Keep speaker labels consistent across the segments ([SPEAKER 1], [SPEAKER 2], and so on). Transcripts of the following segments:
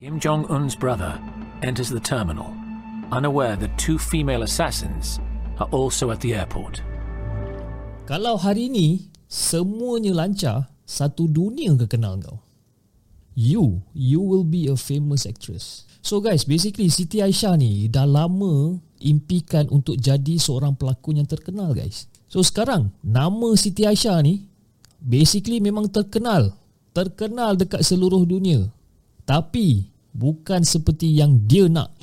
[SPEAKER 1] Kim Jong un's brother enters the terminal, unaware that two female assassins are also at the airport.
[SPEAKER 2] Kalau hari ni semuanya lancar, satu dunia akan kenal kau. You, you will be a famous actress. So guys, basically Siti Aisyah ni dah lama impikan untuk jadi seorang pelakon yang terkenal guys. So sekarang, nama Siti Aisyah ni basically memang terkenal. Terkenal dekat seluruh dunia. Tapi bukan seperti yang dia nak.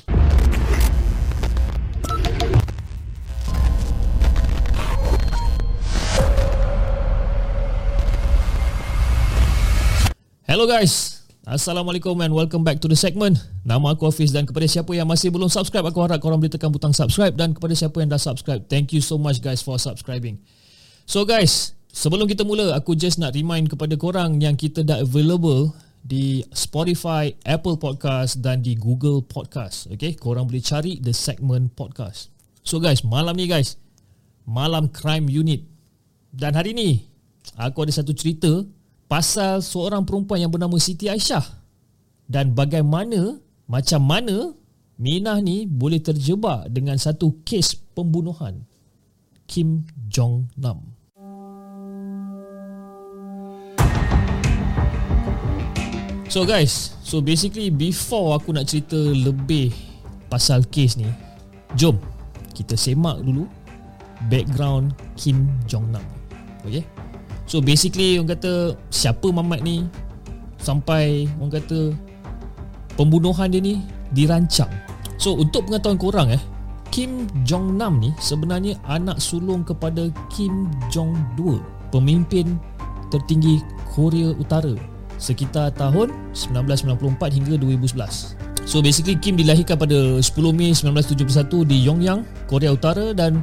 [SPEAKER 2] Hello guys. Assalamualaikum and welcome back to the segment. Nama aku Hafiz dan kepada siapa yang masih belum subscribe aku harap korang boleh tekan butang subscribe dan kepada siapa yang dah subscribe, thank you so much guys for subscribing. So guys, sebelum kita mula aku just nak remind kepada korang yang kita dah available di Spotify, Apple Podcast dan di Google Podcast. Okay, korang boleh cari The Segment Podcast. So guys, malam ni guys, malam crime unit. Dan hari ni, aku ada satu cerita pasal seorang perempuan yang bernama Siti Aisyah. Dan bagaimana, macam mana Minah ni boleh terjebak dengan satu kes pembunuhan Kim Jong Nam. So guys, so basically before aku nak cerita lebih pasal kes ni, jom kita semak dulu background Kim Jong Nam. Okay? So basically orang kata siapa Mamat ni sampai orang kata pembunuhan dia ni dirancang. So untuk pengetahuan korang eh, Kim Jong Nam ni sebenarnya anak sulung kepada Kim Jong II, pemimpin tertinggi Korea Utara sekitar tahun 1994 hingga 2011. So basically Kim dilahirkan pada 10 Mei 1971 di Yongyang, Korea Utara dan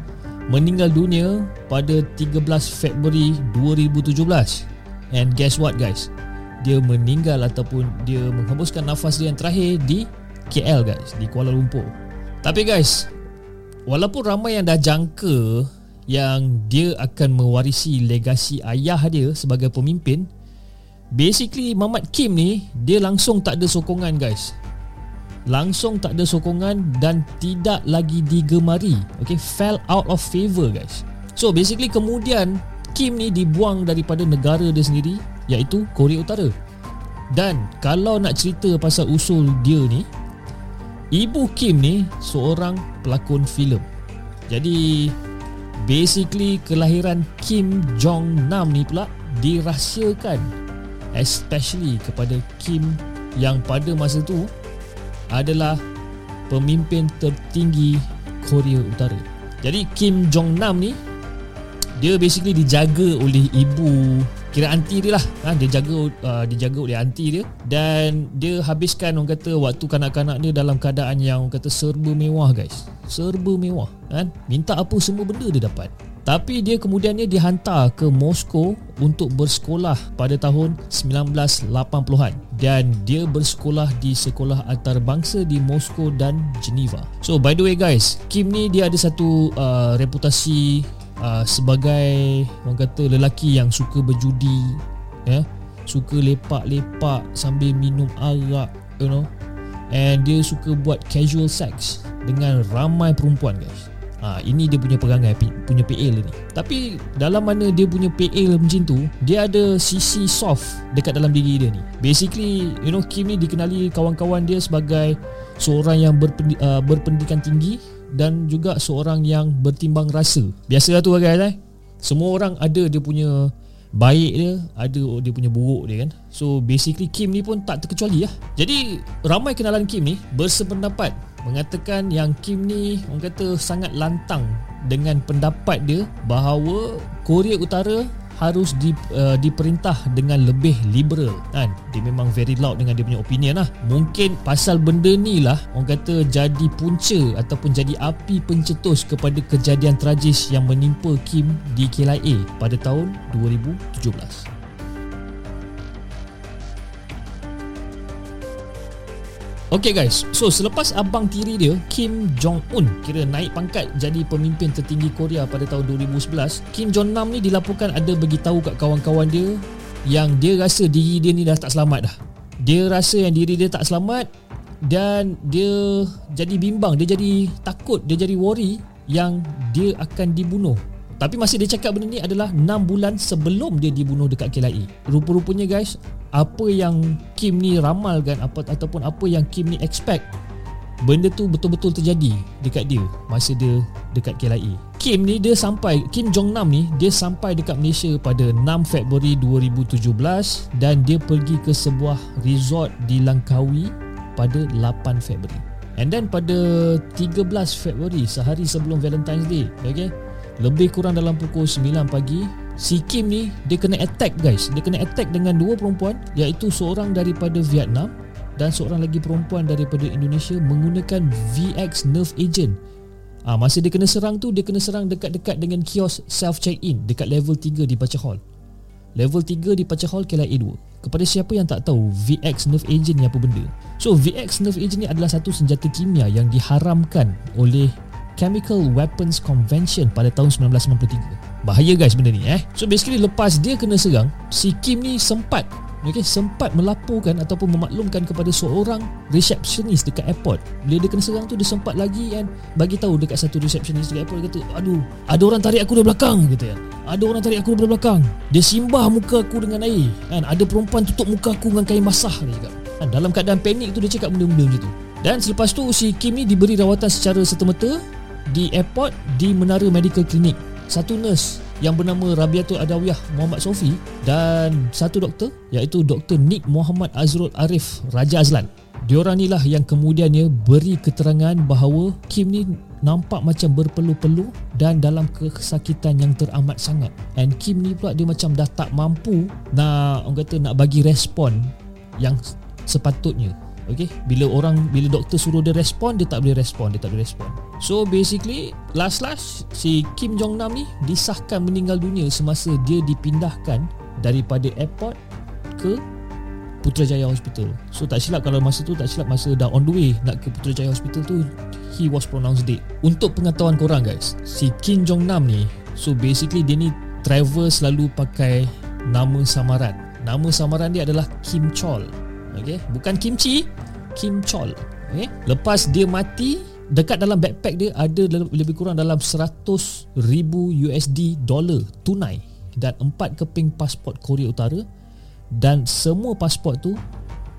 [SPEAKER 2] meninggal dunia pada 13 Februari 2017. And guess what guys? Dia meninggal ataupun dia menghembuskan nafas dia yang terakhir di KL guys, di Kuala Lumpur. Tapi guys, walaupun ramai yang dah jangka yang dia akan mewarisi legasi ayah dia sebagai pemimpin, Basically Mamat Kim ni Dia langsung tak ada sokongan guys. Langsung tak ada sokongan Dan tidak lagi digemari. Okay Fell out of favor guys. So basically kemudian Kim ni dibuang daripada negara dia sendiri Iaitu Korea Utara. Dan Kalau nak cerita pasal usul dia ni Ibu Kim ni Seorang pelakon filem. Jadi Basically kelahiran Kim Jong Nam ni pula Dirahsiakan especially kepada Kim yang pada masa tu adalah pemimpin tertinggi Korea Utara. Jadi Kim Jong Nam ni dia basically dijaga oleh ibu kira anti dia lah. Ha, dia jaga uh, dijaga oleh anti dia. Dan dia habiskan orang kata waktu kanak-kanak dia dalam keadaan yang orang kata serba mewah guys. Serba mewah kan? Minta apa semua benda dia dapat tapi dia kemudiannya dihantar ke Moskow untuk bersekolah pada tahun 1980-an dan dia bersekolah di sekolah antarabangsa di Moskow dan Geneva. So by the way guys, Kim ni dia ada satu uh, reputasi uh, sebagai orang kata lelaki yang suka berjudi, ya. Yeah? Suka lepak-lepak sambil minum arak, you know. And dia suka buat casual sex dengan ramai perempuan guys. Ha, ini dia punya perangai punya PL ni. Tapi dalam mana dia punya PL macam tu, dia ada sisi soft dekat dalam diri dia ni. Basically, you know Kim ni dikenali kawan-kawan dia sebagai seorang yang berpendi, uh, berpendidikan tinggi dan juga seorang yang bertimbang rasa. Biasalah tu guys eh. Semua orang ada dia punya baik dia, ada dia punya buruk dia kan. So basically Kim ni pun tak terkecuali lah. Jadi ramai kenalan Kim ni bersependapat mengatakan yang Kim ni orang kata sangat lantang dengan pendapat dia bahawa Korea Utara harus di, uh, diperintah dengan lebih liberal. Kan? Dia memang very loud dengan dia punya opinion lah. Mungkin pasal benda ni lah orang kata jadi punca ataupun jadi api pencetus kepada kejadian tragis yang menimpa Kim di KLIA pada tahun 2017 Okay guys, so selepas abang tiri dia Kim Jong Un kira naik pangkat jadi pemimpin tertinggi Korea pada tahun 2011, Kim Jong Nam ni dilaporkan ada bagi tahu kat kawan-kawan dia yang dia rasa diri dia ni dah tak selamat dah. Dia rasa yang diri dia tak selamat dan dia jadi bimbang, dia jadi takut, dia jadi worry yang dia akan dibunuh. Tapi masih dia cakap benda ni adalah 6 bulan sebelum dia dibunuh dekat KLIA. Rupa-rupanya guys, apa yang Kim ni ramalkan apa ataupun apa yang Kim ni expect benda tu betul-betul terjadi dekat dia masa dia dekat KLIA. Kim ni dia sampai Kim Jong Nam ni dia sampai dekat Malaysia pada 6 Februari 2017 dan dia pergi ke sebuah resort di Langkawi pada 8 Februari. And then pada 13 Februari sehari sebelum Valentine's Day, okay? Lebih kurang dalam pukul 9 pagi Si Kim ni dia kena attack guys Dia kena attack dengan dua perempuan Iaitu seorang daripada Vietnam dan seorang lagi perempuan daripada Indonesia menggunakan VX Nerve Agent. Ah masa dia kena serang tu dia kena serang dekat-dekat dengan kios self check in dekat level 3 di Pacha Hall. Level 3 di Pacha Hall KLIA 2. Kepada siapa yang tak tahu VX Nerve Agent ni apa benda? So VX Nerve Agent ni adalah satu senjata kimia yang diharamkan oleh Chemical Weapons Convention pada tahun 1993. Bahaya guys benda ni eh. So basically lepas dia kena serang, si Kim ni sempat okay, sempat melaporkan ataupun memaklumkan kepada seorang receptionist dekat airport. Bila dia kena serang tu dia sempat lagi kan bagi tahu dekat satu receptionist dekat airport dia kata, "Aduh, ada orang tarik aku dari belakang," kata. "Ada orang tarik aku dari belakang. Dia simbah muka aku dengan air." Kan, ada perempuan tutup muka aku dengan kain basah dia cakap. Kan, dalam keadaan panik tu dia cakap benda-benda macam tu. Dan selepas tu si Kim ni diberi rawatan secara serta-merta di airport di Menara Medical Clinic. Satu nurse yang bernama Rabiatul Adawiyah Muhammad Sofi dan satu doktor iaitu Dr. Nick Muhammad Azrul Arif Raja Azlan. Diorang ni lah yang kemudiannya beri keterangan bahawa Kim ni nampak macam berpeluh-peluh dan dalam kesakitan yang teramat sangat. And Kim ni pula dia macam dah tak mampu nak orang kata nak bagi respon yang sepatutnya Okay Bila orang Bila doktor suruh dia respon Dia tak boleh respon Dia tak boleh respon So basically Last last Si Kim Jong Nam ni Disahkan meninggal dunia Semasa dia dipindahkan Daripada airport Ke Putrajaya Hospital. So tak silap Kalau masa tu tak silap Masa dah on the way Nak ke Putrajaya Hospital tu He was pronounced dead. Untuk pengetahuan korang guys Si Kim Jong Nam ni So basically dia ni Travel selalu pakai Nama samaran. Nama samaran dia adalah Kim Chol. Okay? bukan kimchi Kim Chol. Okay? lepas dia mati dekat dalam backpack dia ada lebih kurang dalam 100 ribu USD dollar tunai dan empat keping pasport Korea Utara dan semua pasport tu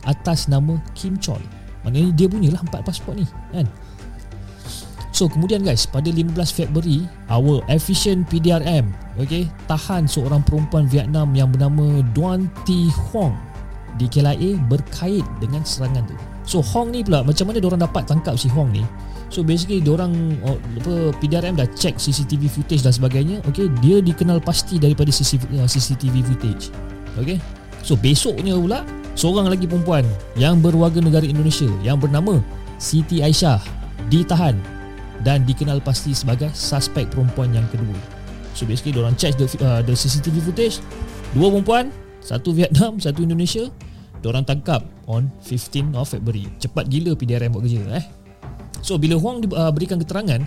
[SPEAKER 2] atas nama Kim Chol maknanya dia punya lah empat pasport ni kan So kemudian guys pada 15 Februari our efficient PDRM okay, tahan seorang perempuan Vietnam yang bernama Duan Thi Huong di KLIA berkait dengan serangan tu. So Hong ni pula macam mana orang dapat tangkap si Hong ni? So basically orang oh, apa PDRM dah check CCTV footage dan sebagainya. Okay, dia dikenal pasti daripada CCTV uh, footage. Okay. So besoknya pula seorang lagi perempuan yang berwarga negara Indonesia yang bernama Siti Aisyah ditahan dan dikenal pasti sebagai suspek perempuan yang kedua. So basically orang check the, uh, the CCTV footage dua perempuan satu Vietnam, satu Indonesia Diorang tangkap on 15 of February Cepat gila PDRM buat kerja eh So bila Huang uh, berikan keterangan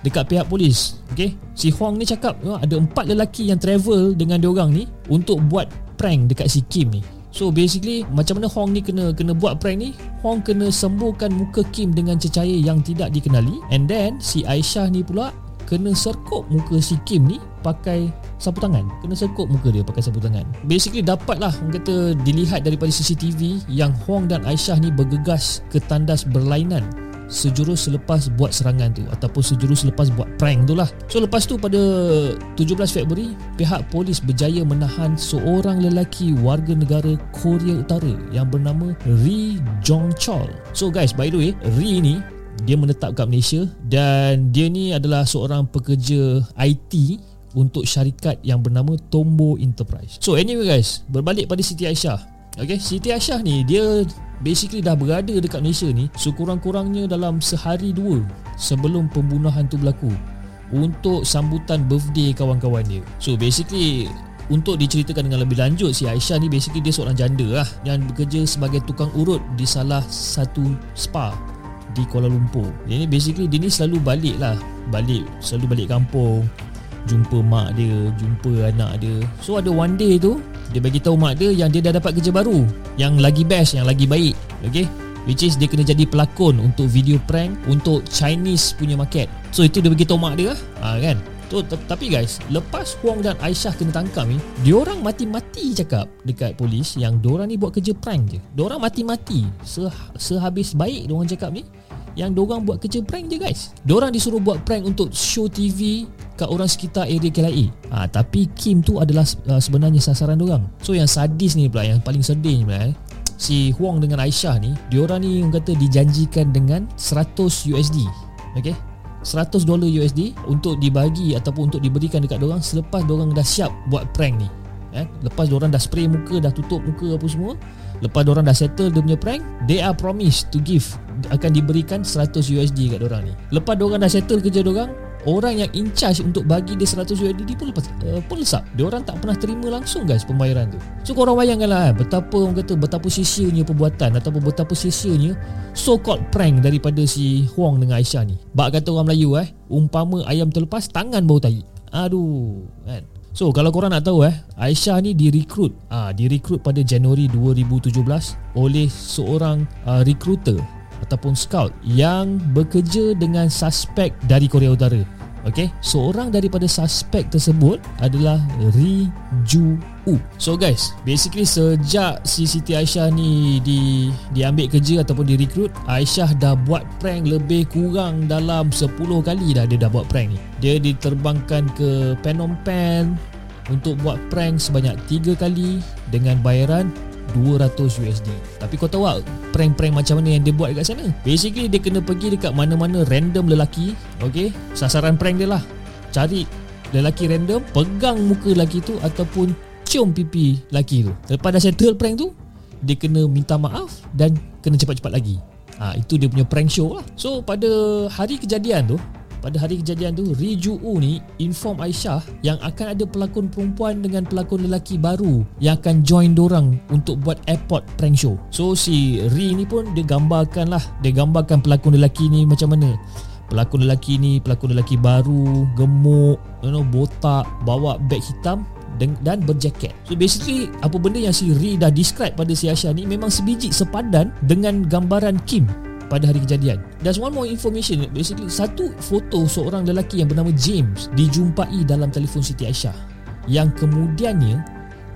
[SPEAKER 2] Dekat pihak polis okay, Si Huang ni cakap Ada empat lelaki yang travel dengan diorang ni Untuk buat prank dekat si Kim ni. So basically macam mana Huang ni kena kena buat prank ni? Huang kena sembuhkan muka Kim dengan cecair yang tidak dikenali. And then si Aisyah ni pula kena serkup muka si Kim ni pakai sapu tangan. Kena serkup muka dia pakai sapu tangan. Basically dapatlah orang kata dilihat daripada CCTV yang Huang dan Aisyah ni bergegas ke tandas berlainan sejurus selepas buat serangan tu ataupun sejurus selepas buat prank tu lah so lepas tu pada 17 Februari pihak polis berjaya menahan seorang lelaki warga negara Korea Utara yang bernama Ri Jong Chol so guys by the way Ri ni dia menetap kat Malaysia dan dia ni adalah seorang pekerja IT untuk syarikat yang bernama Tombo Enterprise. So anyway guys, berbalik pada Siti Aisyah. Okay, Siti Aisyah ni dia basically dah berada dekat Malaysia ni sekurang-kurangnya dalam sehari dua sebelum pembunuhan tu berlaku untuk sambutan birthday kawan-kawan dia. So basically untuk diceritakan dengan lebih lanjut si Aisyah ni basically dia seorang janda lah yang bekerja sebagai tukang urut di salah satu spa di Kuala Lumpur. Jadi basically dia ni selalu balik lah. Balik, selalu balik kampung. Jumpa mak dia, jumpa anak dia. So ada one day tu, dia bagi tahu mak dia yang dia dah dapat kerja baru. Yang lagi best, yang lagi baik. Okay? Which is dia kena jadi pelakon Untuk video prank Untuk Chinese punya market So itu dia beritahu mak dia ha, kan So, tapi guys, lepas Huang dan Aisyah kena tangkap ni, diorang mati-mati cakap dekat polis yang diorang ni buat kerja prank je. Diorang mati-mati. Se sehabis baik diorang cakap ni, yang diorang buat kerja prank je guys. Diorang disuruh buat prank untuk show TV kat orang sekitar area KLIA. Ha, tapi Kim tu adalah uh, sebenarnya sasaran diorang. So yang sadis ni pula, yang paling sedih ni pula eh, si Huang dengan Aisyah ni, diorang ni yang kata dijanjikan dengan 100 USD. Okay? 100 dolar USD untuk dibagi ataupun untuk diberikan dekat orang selepas orang dah siap buat prank ni. Eh, lepas orang dah spray muka, dah tutup muka apa semua, lepas orang dah settle dia punya prank, they are promised to give akan diberikan 100 USD kat orang ni. Lepas orang dah settle kerja orang, orang yang in charge untuk bagi dia 100 USD pun lepas uh, pun lesap. Dia orang tak pernah terima langsung guys pembayaran tu. So korang bayangkanlah eh, betapa orang kata betapa sia-sianya perbuatan ataupun betapa sia-sianya so called prank daripada si Huang dengan Aisyah ni. Bak kata orang Melayu eh, umpama ayam terlepas tangan bau tai. Aduh, kan. So kalau korang nak tahu eh Aisyah ni direkrut ah ha, direkrut pada Januari 2017 oleh seorang uh, recruiter ataupun scout yang bekerja dengan suspek dari Korea Utara. Okey, seorang daripada suspek tersebut adalah Ri Ju U. So guys, basically sejak si Siti Aisyah ni di diambil kerja ataupun direkrut, Aisyah dah buat prank lebih kurang dalam 10 kali dah dia dah buat prank ni. Dia diterbangkan ke Phnom Penh untuk buat prank sebanyak 3 kali dengan bayaran 200 USD Tapi kau tahu tak Prank-prank macam mana yang dia buat dekat sana? Basically dia kena pergi dekat mana-mana random lelaki Okay? Sasaran prank dia lah. Cari lelaki random Pegang muka lelaki tu Ataupun cium pipi lelaki tu. Lepas dah settle prank tu Dia kena minta maaf Dan kena cepat-cepat lagi. Ha, Itu dia punya prank show lah. So pada hari kejadian tu pada hari kejadian tu Ri Ju U ni inform Aisyah yang akan ada pelakon perempuan dengan pelakon lelaki baru yang akan join dorang untuk buat airport prank show. So si Ri ni pun dia gambarkan lah, dia gambarkan pelakon lelaki ni macam mana. Pelakon lelaki ni pelakon lelaki baru, gemuk, you know, botak, bawa beg hitam dan berjaket. So basically apa benda yang si Ri dah describe pada si Aisyah ni memang sebiji sepadan dengan gambaran Kim pada hari kejadian. There's one more information. Basically, satu foto seorang lelaki yang bernama James dijumpai dalam telefon Siti Aisyah yang kemudiannya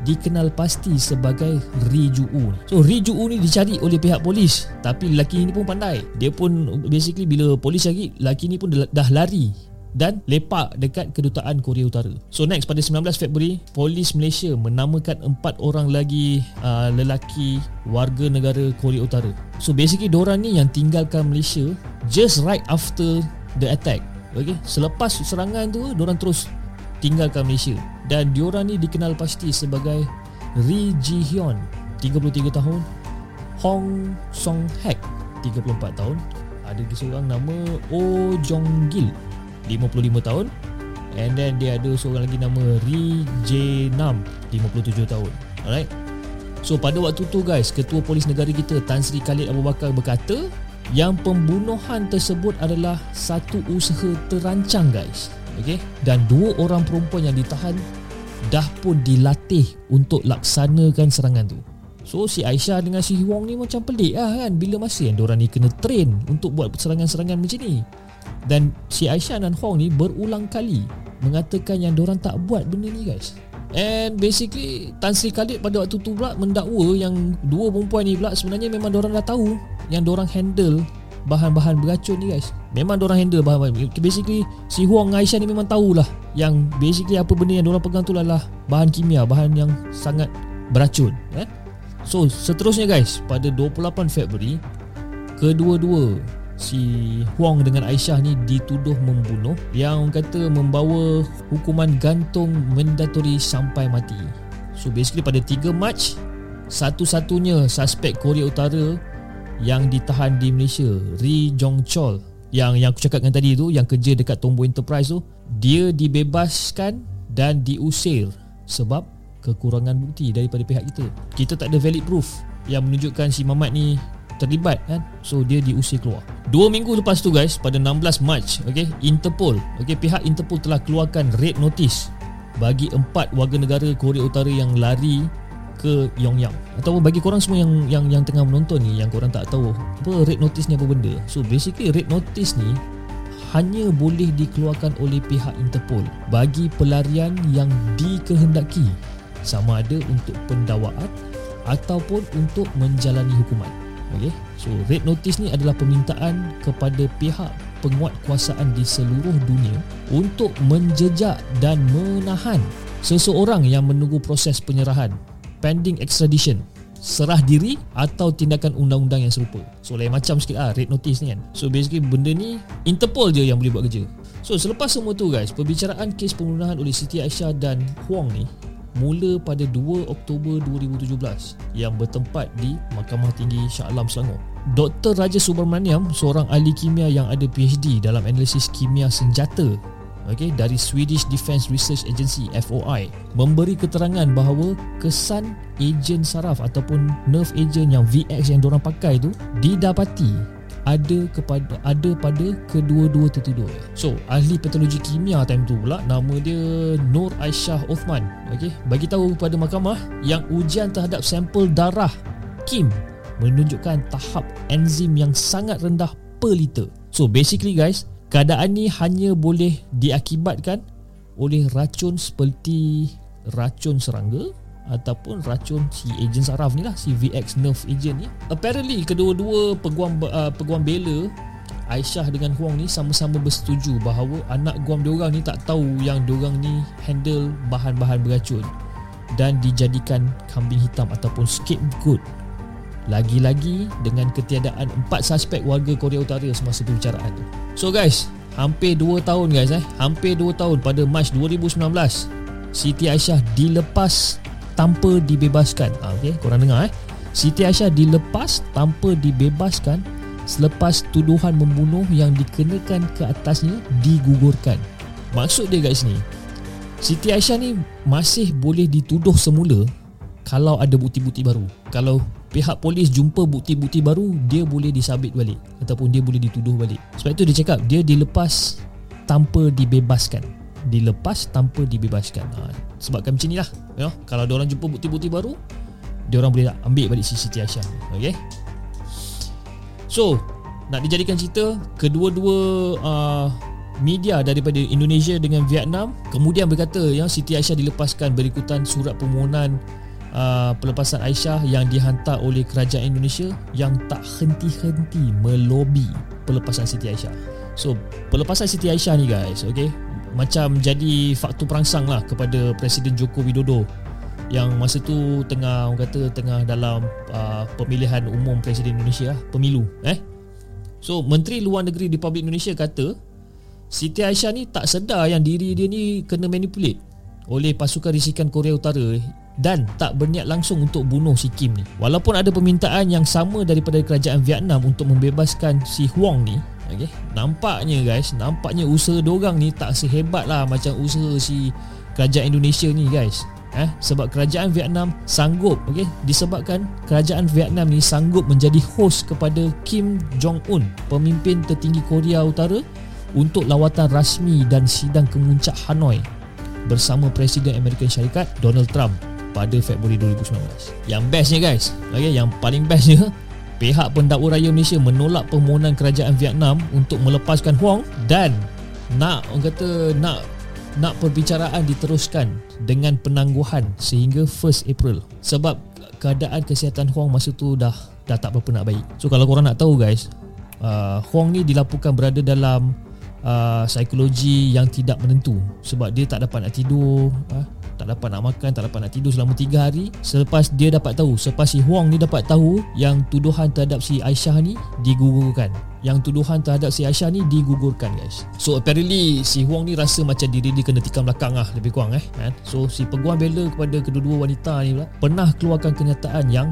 [SPEAKER 2] dikenal pasti sebagai Ri Ju U. So Ri Ju U ni dicari oleh pihak polis tapi lelaki ini pun pandai. Dia pun basically bila polis lagi lelaki ni pun dah lari dan lepak dekat kedutaan Korea Utara. So next pada 19 Februari, polis Malaysia menamakan empat orang lagi uh, lelaki warga negara Korea Utara. So basically diorang ni yang tinggalkan Malaysia just right after the attack. Okay, selepas serangan tu diorang terus tinggalkan Malaysia dan diorang ni dikenal pasti sebagai Ri Ji Hyun 33 tahun Hong Song Hak 34 tahun ada seorang nama Oh Jong Gil 55 tahun. And then dia ada seorang lagi nama Ri J Nam 57 tahun. Alright? So pada waktu tu guys Ketua Polis Negara kita Tan Sri Khalid Abu Bakar berkata Yang pembunuhan tersebut adalah Satu usaha terancang guys. Okay? Dan dua orang perempuan yang ditahan Dah pun dilatih Untuk laksanakan serangan tu. So si Aisyah dengan si Huang ni macam pelik lah kan. Bila masa yang diorang ni kena train Untuk buat serangan-serangan macam ni dan si Aisyah dan Hong ni berulang kali mengatakan yang diorang tak buat benda ni guys. And basically Tan Sri Khalid pada waktu tu pula mendakwa yang dua perempuan ni pula sebenarnya memang diorang dah tahu yang diorang handle bahan-bahan beracun ni guys. Memang diorang handle bahan-bahan. Basically si Huang dan Aisyah ni memang tahulah yang basically apa benda yang diorang pegang tu adalah bahan kimia, bahan yang sangat beracun. Eh? So seterusnya guys pada 28 Februari kedua-dua si Huang dengan Aisyah ni dituduh membunuh yang kata membawa hukuman gantung mandatory sampai mati. So basically pada 3 Mac satu-satunya suspek Korea Utara yang ditahan di Malaysia, Ri Jong Chol yang yang aku cakapkan tadi tu yang kerja dekat Tombo Enterprise tu, dia dibebaskan dan diusir sebab kekurangan bukti daripada pihak kita. Kita tak ada valid proof yang menunjukkan si Mamat ni terlibat kan so dia diusir keluar dua minggu lepas tu guys pada 16 Mac okay, Interpol okay, pihak Interpol telah keluarkan red notice bagi empat warga negara Korea Utara yang lari ke Yong Yang ataupun bagi korang semua yang yang yang tengah menonton ni yang korang tak tahu apa red notice ni apa benda? So basically red notice ni hanya boleh dikeluarkan oleh pihak Interpol bagi pelarian yang dikehendaki. Sama ada untuk pendakwaan ataupun untuk menjalani hukuman okay? so red notice ni adalah permintaan kepada pihak penguatkuasaan di seluruh dunia untuk menjejak dan menahan seseorang yang menunggu proses penyerahan pending extradition serah diri atau tindakan undang-undang yang serupa. So lain macam sikit lah red notice ni kan. So basically benda ni Interpol je yang boleh buat kerja. So selepas semua tu guys perbicaraan kes pembunuhan oleh Siti Aisyah dan Huang ni mula pada 2 Oktober 2017 yang bertempat di Mahkamah Tinggi Shah Alam Selangor Dr. Raja Subramaniam, seorang ahli kimia yang ada PhD dalam analisis kimia senjata okay, dari Swedish Defence Research Agency FOI memberi keterangan bahawa kesan ejen saraf ataupun nerve agent yang VX yang diorang pakai tu didapati ada kepada ada pada kedua-dua tertuduh. So, ahli patologi kimia time tu pula nama dia Nur Aisyah Othman. Okey, bagi tahu kepada mahkamah yang ujian terhadap sampel darah Kim menunjukkan tahap enzim yang sangat rendah per liter. So, basically guys, Keadaan ni hanya boleh diakibatkan oleh racun seperti racun serangga ataupun racun si ejen saraf ni lah si VX nerve agent ni apparently kedua-dua peguam uh, peguam bela Aisyah dengan Huang ni sama-sama bersetuju bahawa anak guam diorang ni tak tahu yang diorang ni handle bahan-bahan beracun dan dijadikan kambing hitam ataupun scapegoat lagi-lagi dengan ketiadaan empat suspek warga Korea Utara semasa perbicaraan tu. So guys, hampir 2 tahun guys eh. Hampir 2 tahun pada Mac 2019, Siti Aisyah dilepas tanpa dibebaskan. Ha, okay, korang dengar eh. Siti Aisyah dilepas tanpa dibebaskan selepas tuduhan membunuh yang dikenakan ke atasnya digugurkan. Maksud dia guys ni, Siti Aisyah ni masih boleh dituduh semula kalau ada bukti-bukti baru. Kalau pihak polis jumpa bukti-bukti baru dia boleh disabit balik ataupun dia boleh dituduh balik sebab itu dia cakap dia dilepas tanpa dibebaskan dilepas tanpa dibebaskan ha, sebabkan macam ni lah you know? kalau orang jumpa bukti-bukti baru dia orang boleh ambil balik Siti Aisyah okay? so nak dijadikan cerita kedua-dua uh, media daripada Indonesia dengan Vietnam kemudian berkata yang Siti Aisyah dilepaskan berikutan surat permohonan uh, pelepasan Aisyah yang dihantar oleh kerajaan Indonesia yang tak henti-henti melobi pelepasan Siti Aisyah. So, pelepasan Siti Aisyah ni guys, okay, macam jadi faktor perangsang lah kepada Presiden Joko Widodo yang masa tu tengah orang kata tengah dalam uh, pemilihan umum Presiden Indonesia lah, pemilu eh. So, Menteri Luar Negeri Republik Indonesia kata Siti Aisyah ni tak sedar yang diri dia ni kena manipulate oleh pasukan risikan Korea Utara dan tak berniat langsung untuk bunuh si Kim ni. Walaupun ada permintaan yang sama daripada kerajaan Vietnam untuk membebaskan si Huang ni, okay, nampaknya guys, nampaknya usaha dorang ni tak sehebat lah macam usaha si kerajaan Indonesia ni guys. Eh, sebab kerajaan Vietnam sanggup okay, disebabkan kerajaan Vietnam ni sanggup menjadi host kepada Kim Jong Un pemimpin tertinggi Korea Utara untuk lawatan rasmi dan sidang kemuncak Hanoi bersama Presiden Amerika Syarikat Donald Trump pada Februari 2019. Yang bestnya guys, okay, yang paling bestnya pihak pendakwa raya Malaysia menolak permohonan kerajaan Vietnam untuk melepaskan Huang dan nak orang kata nak nak perbicaraan diteruskan dengan penangguhan sehingga 1 April sebab keadaan kesihatan Huang masa tu dah dah tak berapa nak baik. So kalau korang nak tahu guys, uh, Huang ni dilaporkan berada dalam uh, psikologi yang tidak menentu sebab dia tak dapat nak tidur, uh, tak dapat nak makan, tak dapat nak tidur selama 3 hari. Selepas dia dapat tahu, selepas si Huang ni dapat tahu yang tuduhan terhadap si Aisyah ni digugurkan. Yang tuduhan terhadap si Aisyah ni digugurkan guys. So apparently si Huang ni rasa macam diri dia kena tikam belakang lah lebih kurang eh. Kan? So si peguam bela kepada kedua-dua wanita ni pula pernah keluarkan kenyataan yang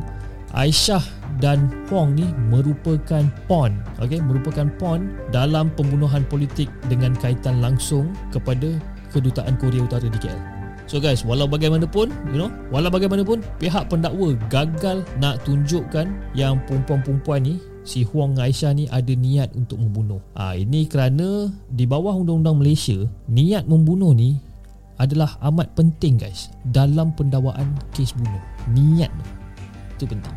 [SPEAKER 2] Aisyah dan Huang ni merupakan pawn okay? merupakan pawn dalam pembunuhan politik dengan kaitan langsung kepada kedutaan Korea Utara di KL. So guys, walau bagaimanapun, you know, walau bagaimanapun pihak pendakwa gagal nak tunjukkan yang perempuan-perempuan ni si Huang Aisyah ni ada niat untuk membunuh. Ah ha, ini kerana di bawah undang-undang Malaysia, niat membunuh ni adalah amat penting guys dalam pendakwaan kes bunuh. Niat tu. Itu penting.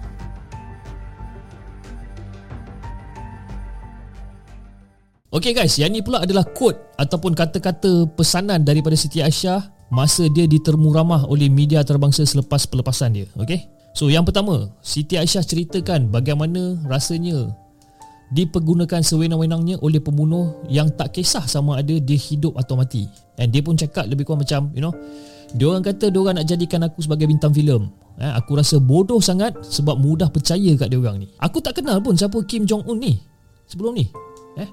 [SPEAKER 2] Okay guys, yang ni pula adalah quote ataupun kata-kata pesanan daripada Siti Aisyah masa dia ditermu ramah oleh media terbangsa selepas pelepasan dia. Okay? So yang pertama, Siti Aisyah ceritakan bagaimana rasanya dipergunakan sewenang-wenangnya oleh pembunuh yang tak kisah sama ada dia hidup atau mati. And dia pun cakap lebih kurang macam, you know, dia orang kata dia orang nak jadikan aku sebagai bintang filem. Eh, aku rasa bodoh sangat sebab mudah percaya kat dia orang ni. Aku tak kenal pun siapa Kim Jong Un ni sebelum ni. Eh,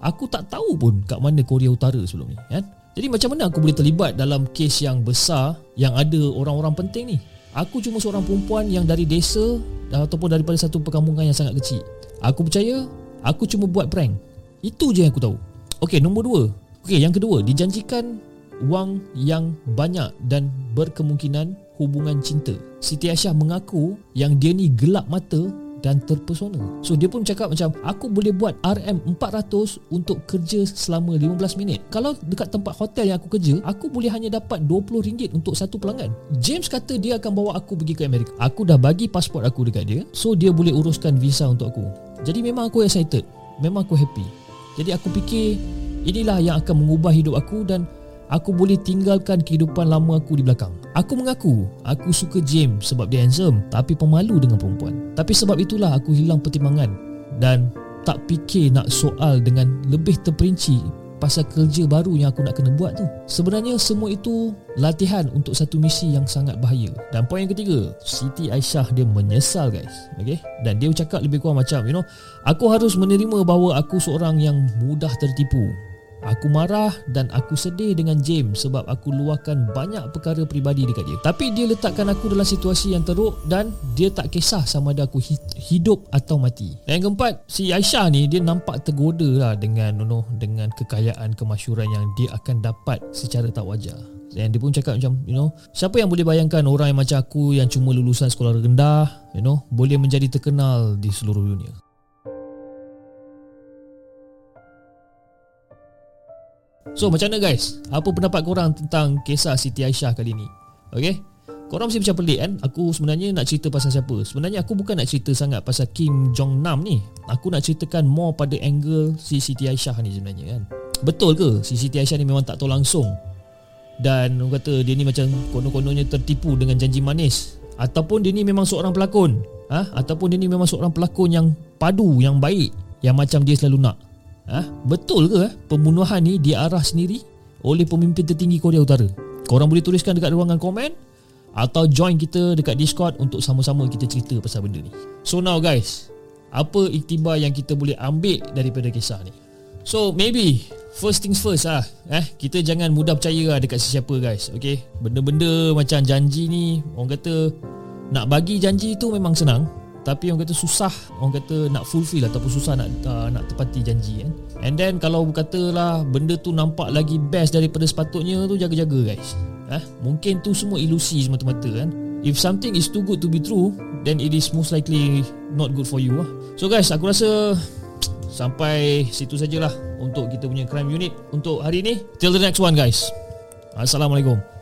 [SPEAKER 2] Aku tak tahu pun kat mana Korea Utara sebelum ni kan? Jadi macam mana aku boleh terlibat dalam kes yang besar yang ada orang-orang penting ni? Aku cuma seorang perempuan yang dari desa ataupun daripada satu perkampungan yang sangat kecil. Aku percaya aku cuma buat prank. Itu je yang aku tahu. Okey, nombor dua. Okey, yang kedua, dijanjikan wang yang banyak dan berkemungkinan hubungan cinta. Siti Aisyah mengaku yang dia ni gelap mata dan terpesona. So dia pun cakap macam aku boleh buat RM400 untuk kerja selama 15 minit. Kalau dekat tempat hotel yang aku kerja, aku boleh hanya dapat RM20 untuk satu pelanggan. James kata dia akan bawa aku pergi ke Amerika. Aku dah bagi pasport aku dekat dia, so dia boleh uruskan visa untuk aku. Jadi memang aku excited. Memang aku happy. Jadi aku fikir inilah yang akan mengubah hidup aku dan aku boleh tinggalkan kehidupan lama aku di belakang. Aku mengaku, aku suka James sebab dia handsome tapi pemalu dengan perempuan. Tapi sebab itulah aku hilang pertimbangan dan tak fikir nak soal dengan lebih terperinci pasal kerja baru yang aku nak kena buat tu. Sebenarnya semua itu latihan untuk satu misi yang sangat bahaya. Dan poin yang ketiga, Siti Aisyah dia menyesal guys. Okay? Dan dia cakap lebih kurang macam, you know, aku harus menerima bahawa aku seorang yang mudah tertipu. Aku marah dan aku sedih dengan James sebab aku luahkan banyak perkara peribadi dekat dia. Tapi dia letakkan aku dalam situasi yang teruk dan dia tak kisah sama ada aku hidup atau mati. Dan yang keempat, si Aisyah ni dia nampak tergoda lah dengan you know, dengan kekayaan kemasyuran yang dia akan dapat secara tak wajar. Dan dia pun cakap macam, you know, siapa yang boleh bayangkan orang yang macam aku yang cuma lulusan sekolah rendah, you know, boleh menjadi terkenal di seluruh dunia. So macam mana guys? Apa pendapat korang tentang kisah Siti Aisyah kali ni? Okay? Korang mesti macam pelik kan? Aku sebenarnya nak cerita pasal siapa? Sebenarnya aku bukan nak cerita sangat pasal Kim Jong Nam ni. Aku nak ceritakan more pada angle si Siti Aisyah ni sebenarnya kan. Betul ke si Siti Aisyah ni memang tak tahu langsung? Dan orang kata dia ni macam konon-kononnya tertipu dengan janji manis ataupun dia ni memang seorang pelakon? Ha? Ataupun dia ni memang seorang pelakon yang padu, yang baik, yang macam dia selalu nak? Ha? Betul ke eh? pembunuhan ni diarah sendiri oleh pemimpin tertinggi Korea Utara? Korang boleh tuliskan dekat ruangan komen atau join kita dekat Discord untuk sama-sama kita cerita pasal benda ni. So now guys, apa iktibar yang kita boleh ambil daripada kisah ni? So maybe first things first ah, eh kita jangan mudah percaya lah dekat sesiapa guys. Okay, benda-benda macam janji ni orang kata nak bagi janji tu memang senang tapi orang kata susah orang kata nak fulfill ataupun susah nak uh, nak tepati janji kan and then kalau katalah benda tu nampak lagi best daripada sepatutnya tu jaga-jaga guys. Eh mungkin tu semua ilusi semata-mata kan. If something is too good to be true then it is most likely not good for you lah so guys aku rasa sampai situ sajalah untuk kita punya crime unit untuk hari ni. Till the next one guys. Assalamualaikum